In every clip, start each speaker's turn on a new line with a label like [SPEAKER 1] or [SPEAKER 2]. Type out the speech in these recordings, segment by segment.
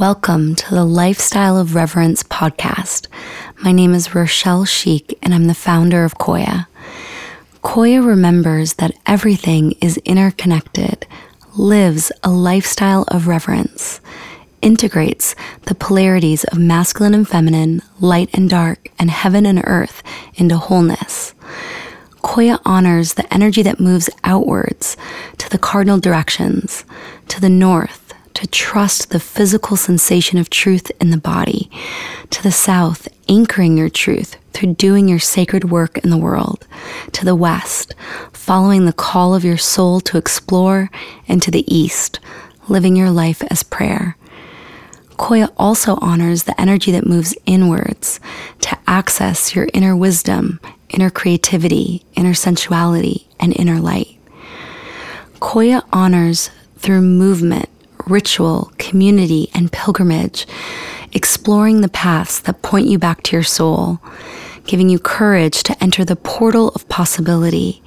[SPEAKER 1] Welcome to the Lifestyle of Reverence podcast. My name is Rochelle Schieck, and I'm the founder of Qoya. Qoya remembers that everything is interconnected, lives a lifestyle of reverence, integrates the polarities of masculine and feminine, light and dark, and heaven and earth into wholeness. Qoya honors the energy that moves outwards to the cardinal directions, to the north, to trust the physical sensation of truth in the body. To the south, anchoring your truth through doing your sacred work in the world. To the west, following the call of your soul to explore. And to the east, living your life as prayer. Qoya also honors the energy that moves inwards to access your inner wisdom, inner creativity, inner sensuality, and inner light. Qoya honors through movement ritual, community, and pilgrimage, exploring the paths that point you back to your soul, giving you courage to enter the portal of possibility,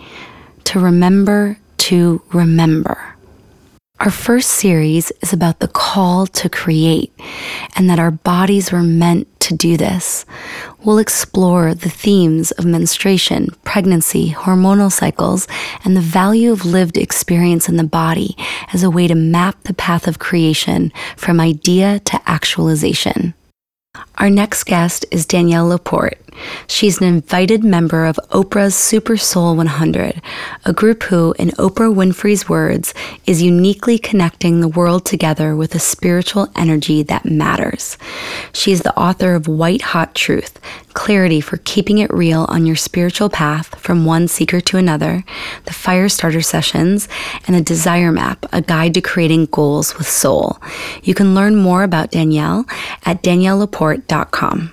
[SPEAKER 1] to remember to remember. Our first series is about the call to create and that our bodies were meant to do this. We'll explore the themes of menstruation, pregnancy, hormonal cycles, and the value of lived experience in the body as a way to map the path of creation from idea to actualization. Our next guest is Danielle Laporte. She's an invited member of Oprah's Super Soul 100, a group who, in Oprah Winfrey's words, is uniquely connecting the world together with a spiritual energy that matters. She is the author of White Hot Truth Clarity for Keeping It Real on Your Spiritual Path from One Seeker to Another, the Fire Starter Sessions, and the Desire Map, a guide to creating goals with soul. You can learn more about Danielle at daniellelaporte.com.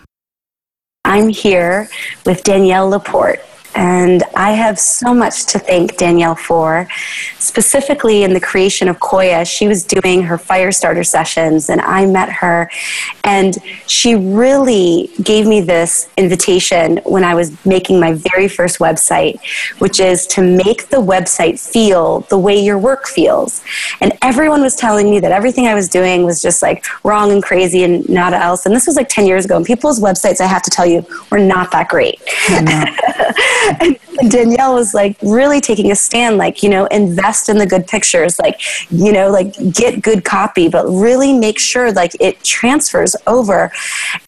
[SPEAKER 1] I'm here with Danielle Laporte. And I have so much to thank Danielle for. Specifically in the creation of Qoya, she was doing her fire starter sessions, and I met her. And she really gave me this invitation when I was making my very first website, which is to make the website feel the way your work feels. And everyone was telling me that everything I was doing was just like wrong and crazy and not else. And this was like 10 years ago. And people's websites, I have to tell you, were not that great. and Danielle was like really taking a stand, like, you know, invest in the good pictures, like, you know, like get good copy, but really make sure like it transfers over.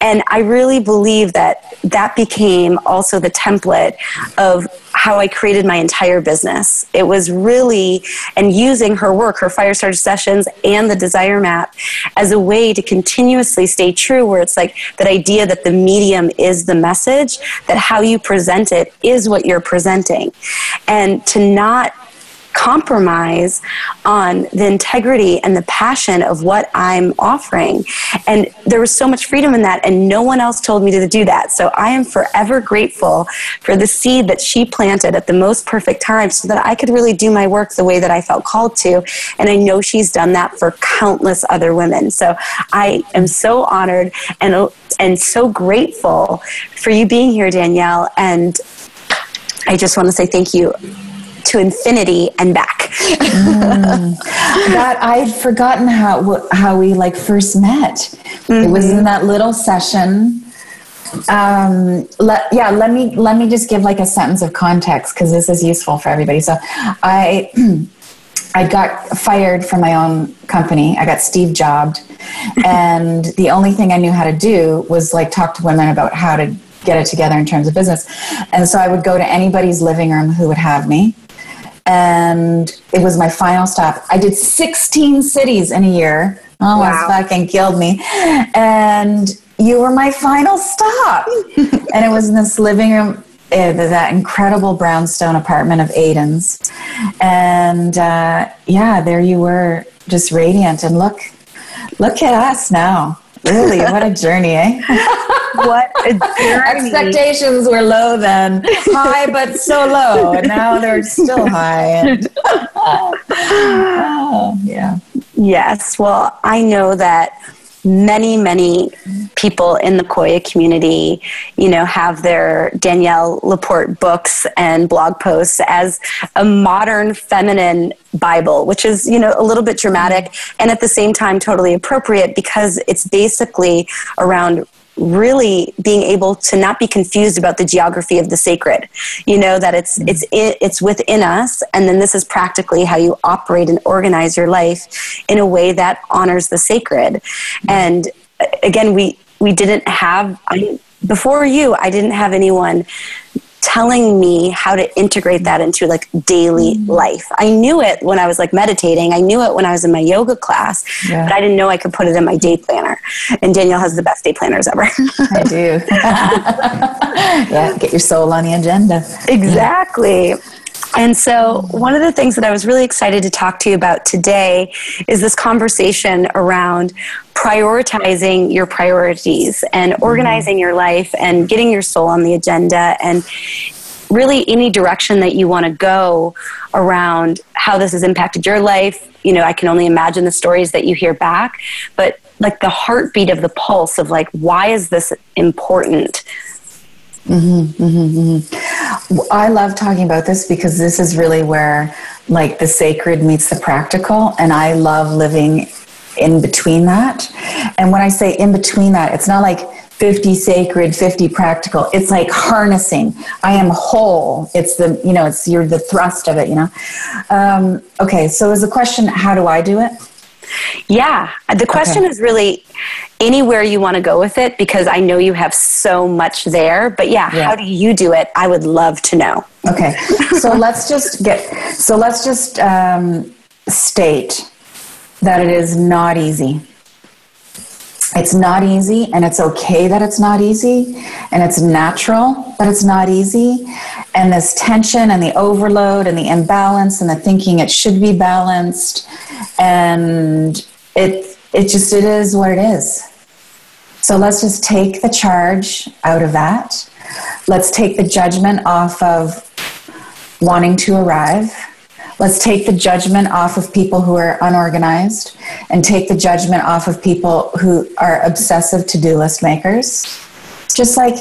[SPEAKER 1] And I really believe that that became also the template of how I created my entire business. It was really, and using her work, her Firestarter sessions, and the Desire Map as a way to continuously stay true, where it's like that idea that the medium is the message, that how you present it is what you're presenting. And to not compromise on the integrity and the passion of what I'm offering. And there was so much freedom in that, and no one else told me to do that. So I am forever grateful for the seed that she planted at the most perfect time so that I could really do my work the way that I felt called to. And I know she's done that for countless other women. So I am so honored and, and so grateful for you being here, Danielle. And I just want to say thank you to infinity and back. mm,
[SPEAKER 2] that I'd forgotten how how we like first met. Mm-hmm. It was in mm-hmm. that little session. Um, let, yeah, let me let me just give like a sentence of context because this is useful for everybody. So, I. I got fired from my own company. I got Steve jobbed. and the only thing I knew how to do was like talk to women about how to get it together in terms of business. And so I would go to anybody's living room who would have me and it was my final stop. I did 16 cities in a year. Almost wow. fucking killed me. And you were my final stop. and it was in this living room, uh, that incredible brownstone apartment of Aiden's. And uh, yeah, there you were, just radiant. And look, look at us now. Really, what a journey, eh?
[SPEAKER 1] what.
[SPEAKER 2] Expectations were low then, high but so low, and now they're still high. And,
[SPEAKER 1] oh, yeah. Yes. Well, I know that many, many people in the Qoya community, you know, have their Danielle Laporte books and blog posts as a modern feminine Bible, which is, you know, a little bit dramatic and at the same time totally appropriate because it's basically around really being able to not be confused about the geography of the sacred you know that it's mm-hmm. it's it's within us and then this is practically how you operate and organize your life in a way that honors the sacred mm-hmm. and uh, again we we didn't have I, before you i didn't have anyone telling me how to integrate that into like daily mm. life. I knew it when I was like meditating. I knew it when I was in my yoga class, yeah. but I didn't know I could put it in my day planner. And Danielle has the best day planners ever.
[SPEAKER 2] I do. yeah, get your soul on the agenda.
[SPEAKER 1] Exactly. Yeah. And so, one of the things that I was really excited to talk to you about today is this conversation around prioritizing your priorities and mm-hmm. organizing your life and getting your soul on the agenda and really any direction that you want to go around how this has impacted your life. You know, I can only imagine the stories that you hear back, but like the heartbeat of the pulse of like, why is this important?
[SPEAKER 2] Mm-hmm, mm-hmm, mm-hmm. I love talking about this because this is really where like the sacred meets the practical, and I love living in between that. And when I say in between that, it's not like 50 sacred, 50 practical. It's like harnessing. I am whole. It's the, you know, it's you're the thrust of it, you know. Um, okay, so is the question, how do I do it?
[SPEAKER 1] Yeah, the question okay. is really anywhere you want to go with it because I know you have so much there. But yeah, yeah, how do you do it? I would love to know.
[SPEAKER 2] Okay, so let's just get so let's just um, state that it is not easy. It's not easy, and it's okay that it's not easy, and it's natural that it's not easy. And this tension and the overload and the imbalance and the thinking it should be balanced, and it it just it is what it is. So let's just take the charge out of that. Let's take the judgment off of wanting to arrive. Let's take the judgment off of people who are unorganized and take the judgment off of people who are obsessive to do list makers. Just like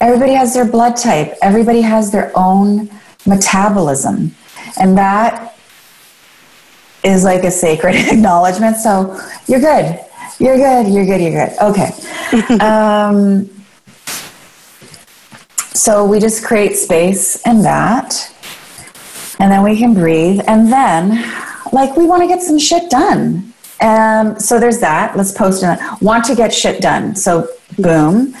[SPEAKER 2] everybody has their blood type, everybody has their own metabolism. And that is like a sacred acknowledgement. So you're good. You're good. You're good. You're good. Okay. um, so we just create space in that. And then we can breathe. And then, like, we want to get some shit done. Um, so there's that. Let's post it. Want to get shit done. So boom.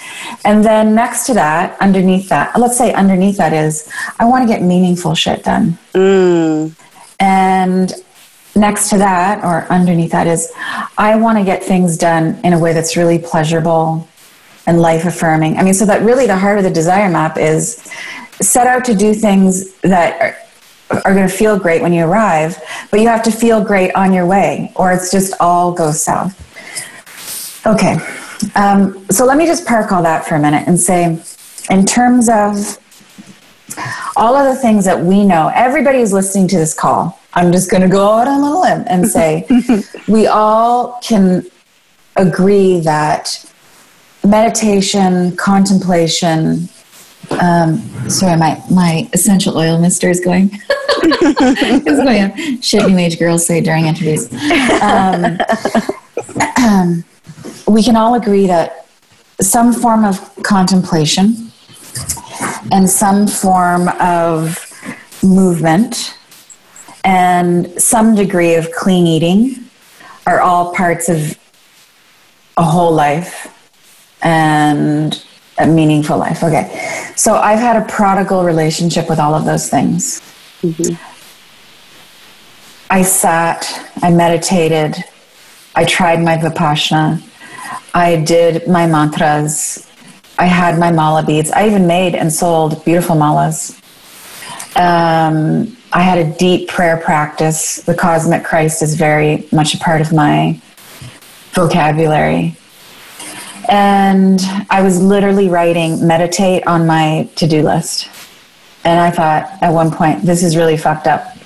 [SPEAKER 2] And then next to that, underneath that, let's say underneath that is, I want to get meaningful shit done. Mm. And next to that or underneath that is I want to get things done in a way that's really pleasurable and life affirming. I mean, so that really the heart of the desire map is set out to do things that are, are going to feel great when you arrive, but you have to feel great on your way or it's just all goes south. Okay. Um, so let me just park all that for a minute and say, in terms of all of the things that we know, everybody is listening to this call I'm just going to go out on a limb and say we all can agree that meditation, contemplation. Um, sorry, my my essential oil mister is going. it's going on. Shit, new age girls say during interviews. Um, um, we can all agree that some form of contemplation and some form of movement and some degree of clean eating are all parts of a whole life and a meaningful life. Okay. So I've had a prodigal relationship with all of those things. Mm-hmm. I sat, I meditated, I tried my Vipassana, I did my mantras, I had my mala beads. I even made and sold beautiful malas. Um, I had a deep prayer practice. The cosmic Christ is very much a part of my vocabulary. And I was literally writing meditate on my to do list. And I thought at one point, this is really fucked up.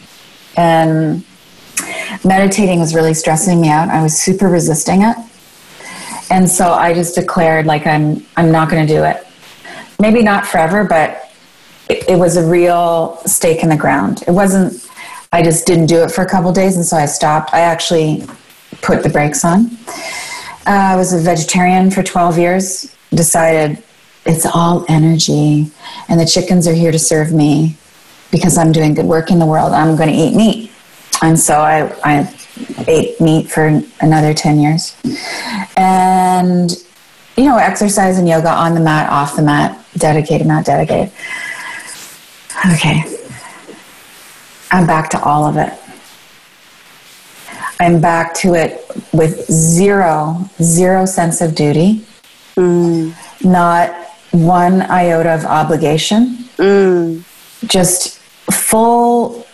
[SPEAKER 2] And meditating was really stressing me out. I was super resisting it. And so I just declared like I'm I'm not going to do it. Maybe not forever, but it, it was a real stake in the ground. It wasn't I just didn't do it for a couple days, and so I stopped. I actually put the brakes on. Uh, I was a vegetarian for 12 years. Decided it's all energy, and the chickens are here to serve me because I'm doing good work in the world. I'm going to eat meat, and so I, I ate meat for another 10 years, and you know, exercise and yoga on the mat, off the mat, dedicated, not dedicated. Okay. I'm back to all of it. I'm back to it with zero, zero sense of duty, mm. not one iota of obligation, mm. just full.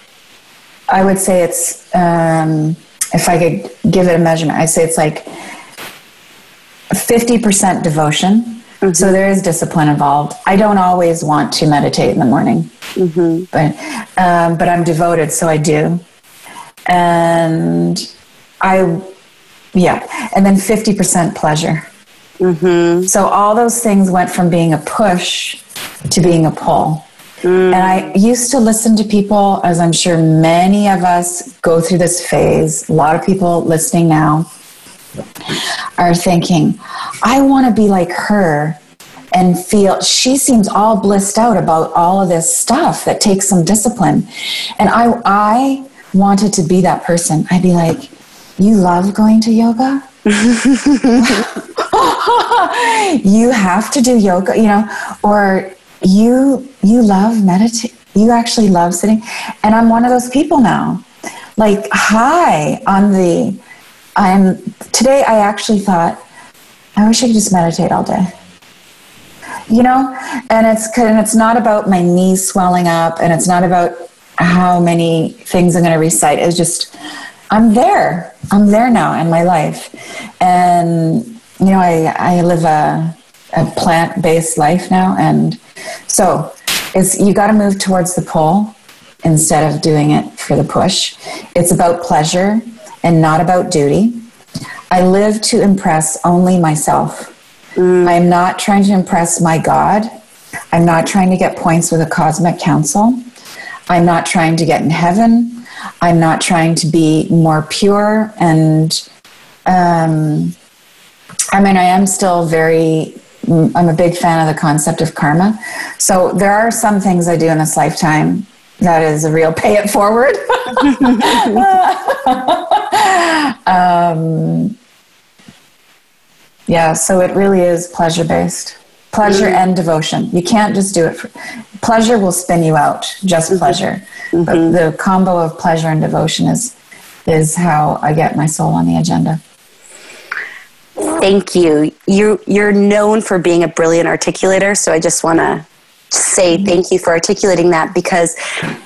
[SPEAKER 2] I would say it's, um, if I could give it a measurement, I'd say it's like 50% devotion. Mm-hmm. So there is discipline involved. I don't always want to meditate in the morning, mm-hmm. but um, but I'm devoted, so I do. And I, yeah, and then 50% pleasure. Mm-hmm. So all those things went from being a push to being a pull. Mm. And I used to listen to people, as I'm sure many of us go through this phase. A lot of people listening now are thinking, I want to be like her and feel she seems all blissed out about all of this stuff that takes some discipline. And I I wanted to be that person. I'd be like, You love going to yoga? you have to do yoga, you know, or you you love meditate you actually love sitting and i'm one of those people now like high on the i'm today i actually thought I wish I could just meditate all day. You know, and it's and it's not about my knees swelling up, and it's not about how many things I'm going to recite. It's just I'm there. I'm there now in my life, and you know, I I live a a plant based life now, and so it's you got to move towards the pull instead of doing it for the push. It's about pleasure and not about duty. I live to impress only myself. Mm. I'm not trying to impress my God. I'm not trying to get points with a cosmic council. I'm not trying to get in heaven. I'm not trying to be more pure. And um, I mean, I am still very, I'm a big fan of the concept of karma. So there are some things I do in this lifetime that is a real pay it forward. um, yeah, so it really is pleasure based. Pleasure mm-hmm. and devotion. You can't just do it for pleasure will spin you out, just mm-hmm. pleasure. Mm-hmm. But the combo of pleasure and devotion is is how I get my soul on the agenda.
[SPEAKER 1] Thank you. You you're known for being a brilliant articulator, so I just want to say mm-hmm. thank you for articulating that because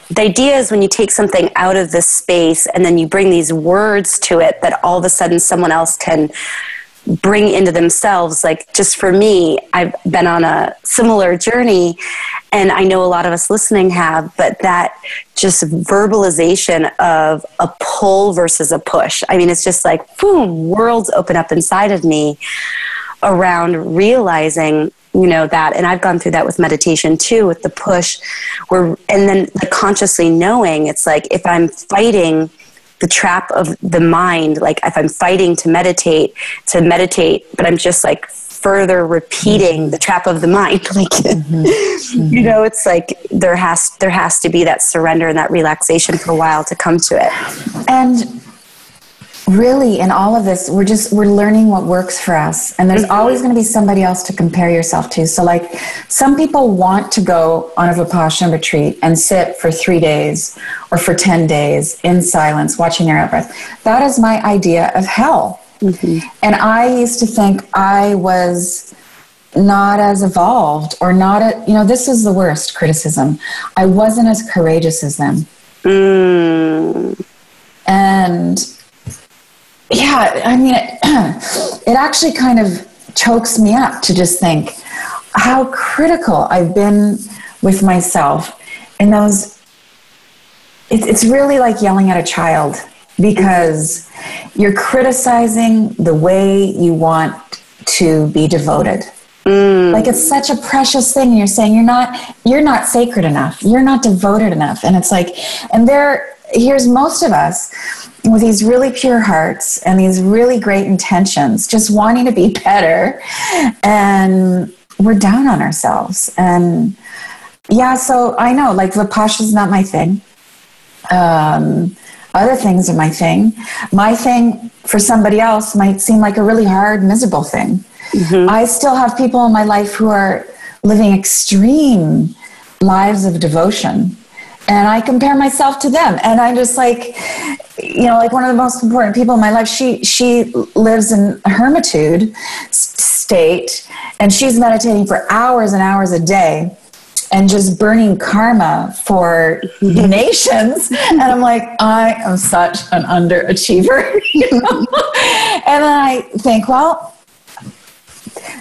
[SPEAKER 1] the idea is when you take something out of this space and then you bring these words to it that all of a sudden someone else can bring into themselves like just for me i've been on a similar journey and i know a lot of us listening have but that just verbalization of a pull versus a push. I mean it's just like boom worlds open up inside of me around realizing you know that and i've gone through that with meditation too with the push where and then the consciously knowing it's like if i'm fighting the trap of the mind like if i'm fighting to meditate to meditate but i'm just like further repeating mm-hmm. the trap of the mind like mm-hmm. Mm-hmm. you know it's like there has there has to be that surrender and that relaxation for a while to come to it
[SPEAKER 2] and really in all of this we're just we're learning what works for us and there's mm-hmm. always going to be somebody else to compare yourself to so like some people want to go on a vipassana retreat and sit for three days or for 10 days in silence watching their out breath that is my idea of hell mm-hmm. and i used to think i was not as evolved or not a, you know this is the worst criticism i wasn't as courageous as them mm. and yeah, I mean, it, it actually kind of chokes me up to just think how critical I've been with myself in those. It, it's really like yelling at a child because you're criticizing the way you want to be devoted. Mm. Like it's such a precious thing. and You're saying you're not you're not sacred enough. You're not devoted enough. And it's like, and there here's most of us with these really pure hearts and these really great intentions, just wanting to be better. And we're down on ourselves. And yeah, so I know like Vipassana is not my thing. Um, other things are my thing. My thing for somebody else might seem like a really hard, miserable thing. Mm-hmm. I still have people in my life who are living extreme lives of devotion. And I compare myself to them. And I'm just like, you know, like one of the most important people in my life, she, she lives in a hermitude state and she's meditating for hours and hours a day and just burning karma for the nations. And I'm like, I am such an underachiever. You know? and then I think, well,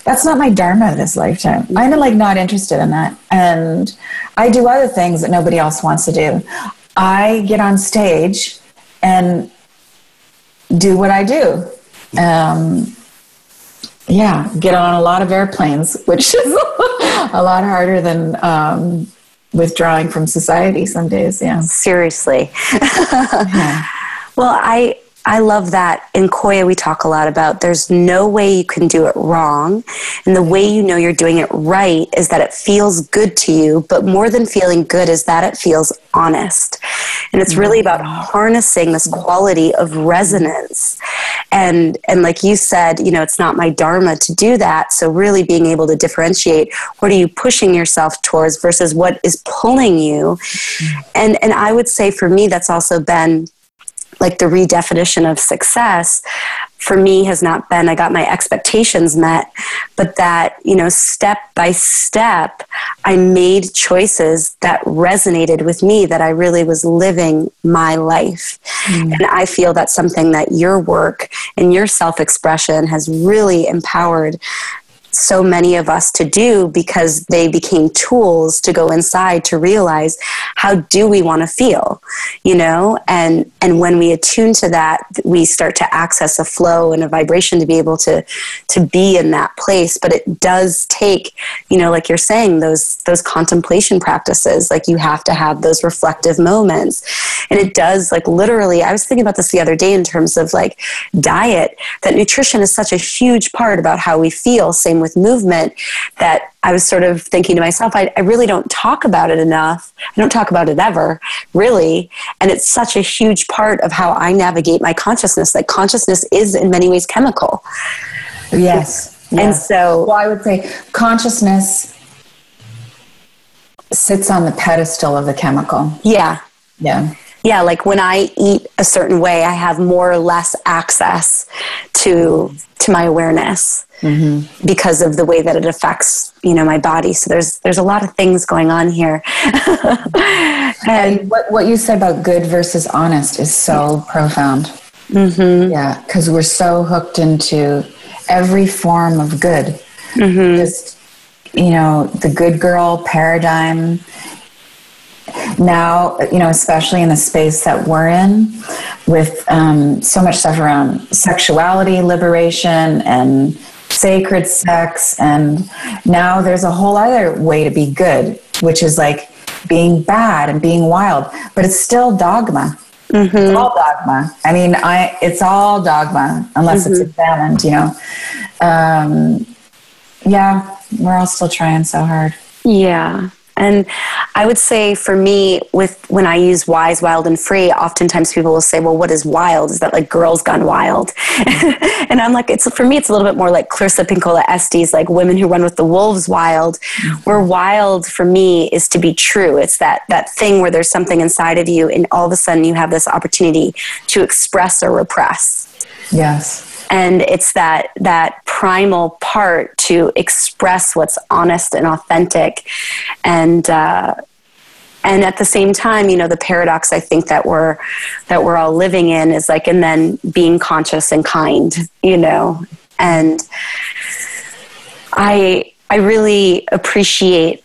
[SPEAKER 2] that's not my dharma this lifetime. I'm like not interested in that. And I do other things that nobody else wants to do. I get on stage and do what I do. Um, yeah, get on a lot of airplanes, which is a lot harder than um, withdrawing from society some days. Yeah,
[SPEAKER 1] seriously. yeah. Well, I I love that in Qoya we talk a lot about there's no way you can do it wrong. And the mm-hmm. way you know you're doing it right is that it feels good to you, but more than feeling good is that it feels honest. And it's really about mm-hmm. harnessing this mm-hmm. quality of resonance. And and like you said, you know, it's not my dharma to do that. So really being able to differentiate what are you pushing yourself towards versus what is pulling you. And and I would say for me that's also been like the redefinition of success for me has not been I got my expectations met, but that, you know, step by step, I made choices that resonated with me, that I really was living my life. Mm. And I feel that's something that your work and your self expression has really empowered so many of us to do because they became tools to go inside to realize how do we want to feel you know? And and when we attune to that we start to access a flow and a vibration to be able to to be in that place. But it does take you know like you're saying those those contemplation practices. Like you have to have those reflective moments. And it does like literally i was thinking about this the other day in terms of like diet that nutrition is such a huge part about how we feel. Same with movement that I was sort of thinking to myself, I, I, really don't talk about it enough. I don't talk about it ever, really. And it's such a huge part of how I navigate my consciousness. That consciousness is in many ways chemical.
[SPEAKER 2] Yes.
[SPEAKER 1] And yes. so.
[SPEAKER 2] Well, I would say consciousness sits on the pedestal of the chemical.
[SPEAKER 1] Yeah.
[SPEAKER 2] Yeah
[SPEAKER 1] yeah, like when I eat a certain way, I have more or less access to to my awareness mm-hmm. because of the way that it affects you know my body. So there's there's a lot of things going on here.
[SPEAKER 2] and what what you said about good versus honest is so profound. Mm-hmm. Yeah, because we're so hooked into every form of good. Mm-hmm. Just you know the good girl paradigm now, you know, especially in the space that we're in, with um, so much stuff around sexuality liberation and sacred sex, and now there's a whole other way to be good, which is like being bad and being wild, but it's still dogma. Mm-hmm. It's all dogma. I mean, I it's all dogma unless mm-hmm. it's examined. You know, um, yeah, we're all still trying so hard.
[SPEAKER 1] Yeah. And I would say for me, with when I use wise, wild, and free, oftentimes people will say, "Well, what is wild? Is that like girls gone wild?" and I'm like, it's for me, it's a little bit more like Clarissa Pinkola Estes, like women who run with the wolves wild. Mm-hmm. Where wild for me is to be true. It's that that thing where there's something inside of you, and all of a sudden you have this opportunity to express or repress.
[SPEAKER 2] Yes
[SPEAKER 1] and it's that that primal part to express what's honest and authentic. And uh, and at the same time you know the paradox i think that we're that we're all living in is like and then being conscious and kind you know? And i i really appreciate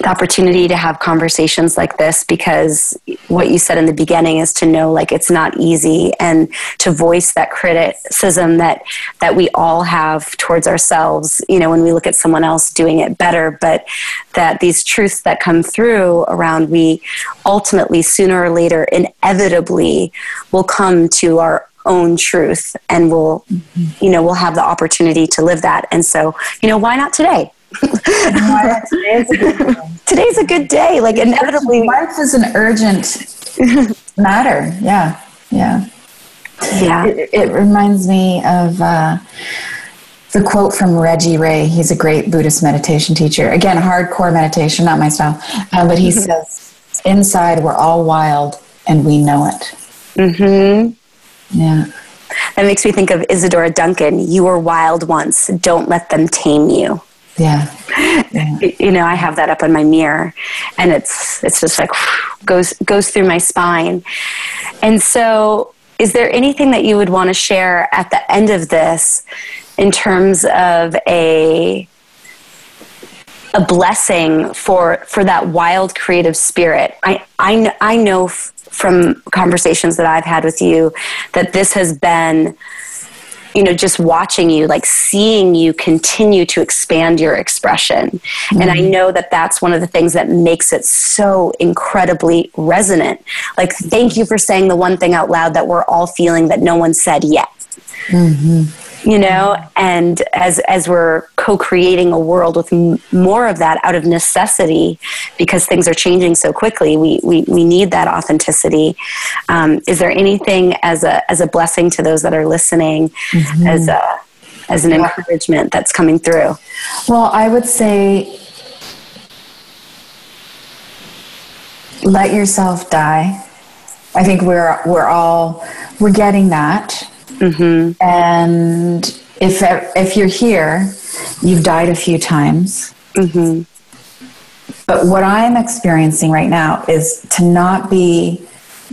[SPEAKER 1] the opportunity to have conversations like this because what you said in the beginning is to know like it's not easy and to voice that criticism that that we all have towards ourselves you know when we look at someone else doing it better but that these truths that come through around we ultimately sooner or later inevitably will come to our own truth and we'll mm-hmm. you know we'll have the opportunity to live that and so you know why not today today's, a today's a good day like inevitably
[SPEAKER 2] life is an urgent matter yeah yeah
[SPEAKER 1] yeah
[SPEAKER 2] it, it reminds me of uh, the quote from Reggie Ray. He's a great Buddhist meditation teacher. Again, hardcore meditation, not my style. Uh, but he mm-hmm. says, Inside, we're all wild and we know it.
[SPEAKER 1] Mm-hmm.
[SPEAKER 2] Yeah.
[SPEAKER 1] That makes me think of Isadora Duncan. You were wild once. Don't let them tame you.
[SPEAKER 2] Yeah.
[SPEAKER 1] You know, I have that up on my mirror and it's it's just like goes goes through my spine. And so is there anything that you would want to share at the end of this in terms of a a blessing for for that wild creative spirit. I I, I know from conversations that I've had with you that this has been you know just watching you like seeing you continue to expand your expression mm-hmm. and i mm-hmm. know that that's one of the things that makes it so incredibly resonant like thank you for saying the one thing out loud that we're all feeling that no one said yet
[SPEAKER 2] mm-hmm
[SPEAKER 1] you know and as as we're co-creating a world with m- more of that out of necessity because things are changing so quickly we we, we need that authenticity. Um, is there anything as a as a blessing to those that are listening mm-hmm. as a as an encouragement that's coming through?
[SPEAKER 2] Well i would say let yourself die. I think we're we're all we're getting that
[SPEAKER 1] Mm-hmm.
[SPEAKER 2] And if if you're here, you've died a few times.
[SPEAKER 1] Mm-hmm.
[SPEAKER 2] But what I'm experiencing right now is to not be.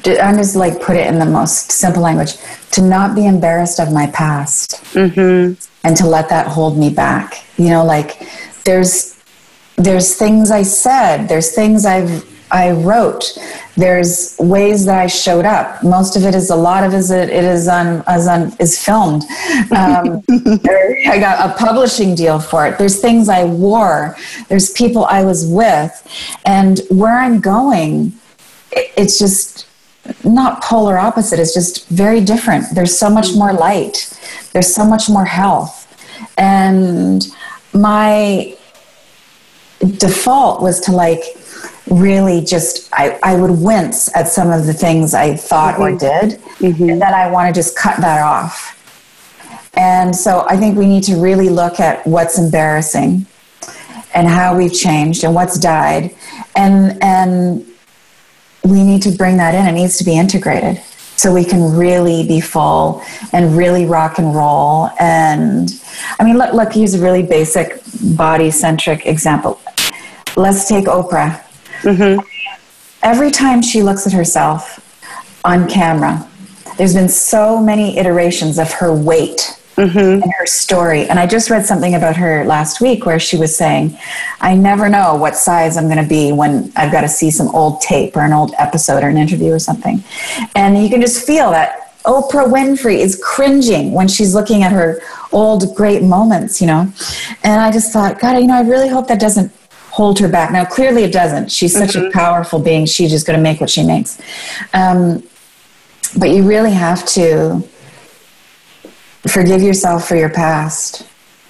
[SPEAKER 2] I'm just like put it in the most simple language to not be embarrassed of my past
[SPEAKER 1] mm-hmm.
[SPEAKER 2] and to let that hold me back. You know, like there's there's things I said, there's things I've I wrote. There's ways that I showed up. Most of it is a lot of it, it is on as on is filmed. Um, I got a publishing deal for it. There's things I wore. There's people I was with, and where I'm going, it's just not polar opposite. It's just very different. There's so much more light. There's so much more health, and my default was to like really just I, I would wince at some of the things I thought mm-hmm. or did,
[SPEAKER 1] mm-hmm.
[SPEAKER 2] and then I want to just cut that off. And so I think we need to really look at what's embarrassing and how we've changed and what's died, and and we need to bring that in. It needs to be integrated so we can really be full and really rock and roll. And I mean, look, look, use a really basic body centric example. Let's take Oprah
[SPEAKER 1] Mm-hmm.
[SPEAKER 2] Every time she looks at herself on camera, there's been so many iterations of her weight
[SPEAKER 1] mm-hmm.
[SPEAKER 2] and her story. And I just read something about her last week where she was saying, I never know what size I'm going to be when I've got to see some old tape or an old episode or an interview or something. And you can just feel that Oprah Winfrey is cringing when she's looking at her old great moments, you know. And I just thought, God, you know, I really hope that doesn't hold her back. Now, clearly it doesn't. She's such mm-hmm. a powerful being. She's just going to make what she makes. Um, but you really have to forgive yourself for your past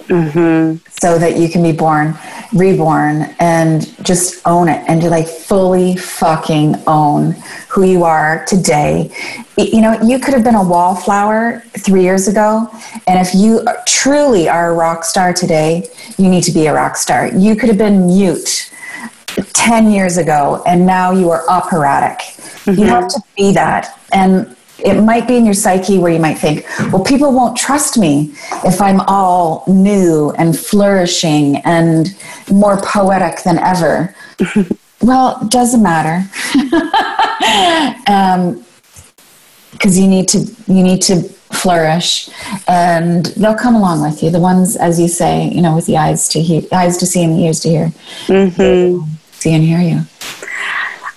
[SPEAKER 1] mm-hmm.
[SPEAKER 2] so that you can be born, reborn, and just own it and to like fully fucking own who you are today. You know, you could have been a wallflower three years ago, and if you truly are a rock star today, you need to be a rock star. You could have been mute 10 years ago, and now you are operatic. Mm-hmm. You have to be that. And it might be in your psyche where you might think, well, people won't trust me if I'm all new and flourishing and more poetic than ever. well, it doesn't matter. um, because you need to you need to flourish and they'll come along with you the ones as you say you know with the eyes to hear eyes to see and the ears to hear
[SPEAKER 1] mm-hmm.
[SPEAKER 2] see and hear you.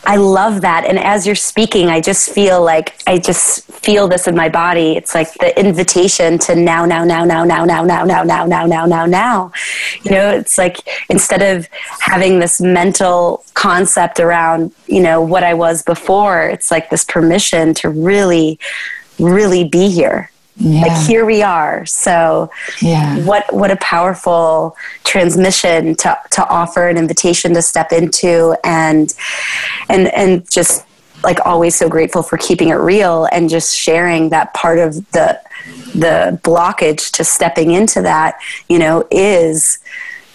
[SPEAKER 1] I love that. And as you're speaking, I just feel like I just feel this in my body. It's like the invitation to now, now, now, now, now, now, now, now, now, now, now, now, now. You know, it's like instead of having this mental concept around, you know, what I was before, it's like this permission to really, really be here yeah. like here we are. So yeah. what what a powerful transmission to to offer an invitation to step into and and and just like always so grateful for keeping it real and just sharing that part of the the blockage to stepping into that you know is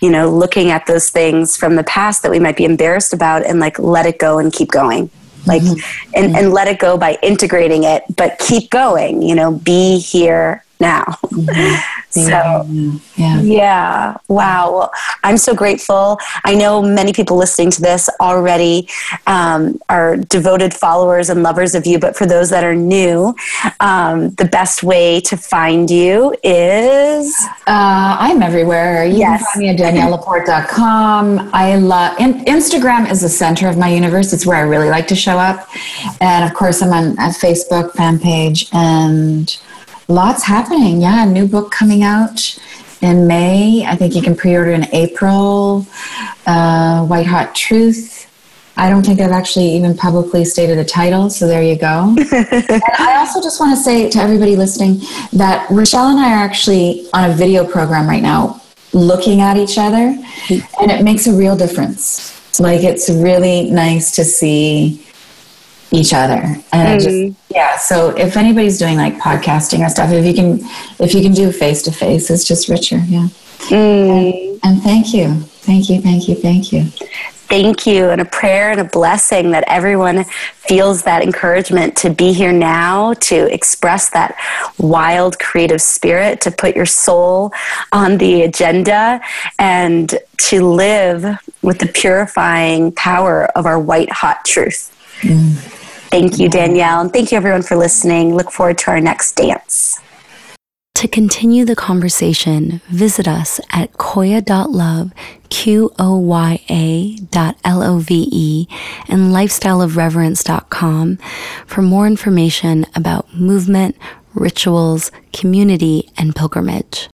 [SPEAKER 1] you know looking at those things from the past that we might be embarrassed about and like let it go and keep going like mm-hmm. and, and let it go by integrating it but keep going you know be here now. Mm-hmm. so yeah. yeah. wow. Well, i'm so grateful. I know many people listening to this already um, are devoted followers and lovers of you but for those that are new um, the best way to find you is?
[SPEAKER 2] Uh, i'm everywhere. You yes. can find me at daniellelaporte.com i love in- instagram is the center of my universe. It's where i really like to show up. And of course i'm on a facebook fan page and Lots happening. Yeah, a new book coming out in May. I think you can pre order in April. Uh, White Hot Truth. I don't think I've actually even publicly stated the title, so there you go. I also just want to say to everybody listening that Rochelle and I are actually on a video program right now looking at each other, and it makes a real difference. Like, it's really nice to see each other and mm. just yeah so if anybody's doing like podcasting or stuff if you can if you can do face to face it's just richer yeah mm. and, and thank you thank you thank you thank you
[SPEAKER 1] thank you and a prayer and a blessing that everyone feels that encouragement to be here now, to express that wild creative spirit, to put your soul on the agenda, and to live with the purifying power of our white hot truth. Thank you, Danielle. And thank you, everyone, for listening. Look forward to our next dance.
[SPEAKER 3] To continue the conversation, visit us at qoya.love, Q O Y A dot L O V E, and lifestyleofreverence.com for more information about movement, rituals, community, and pilgrimage.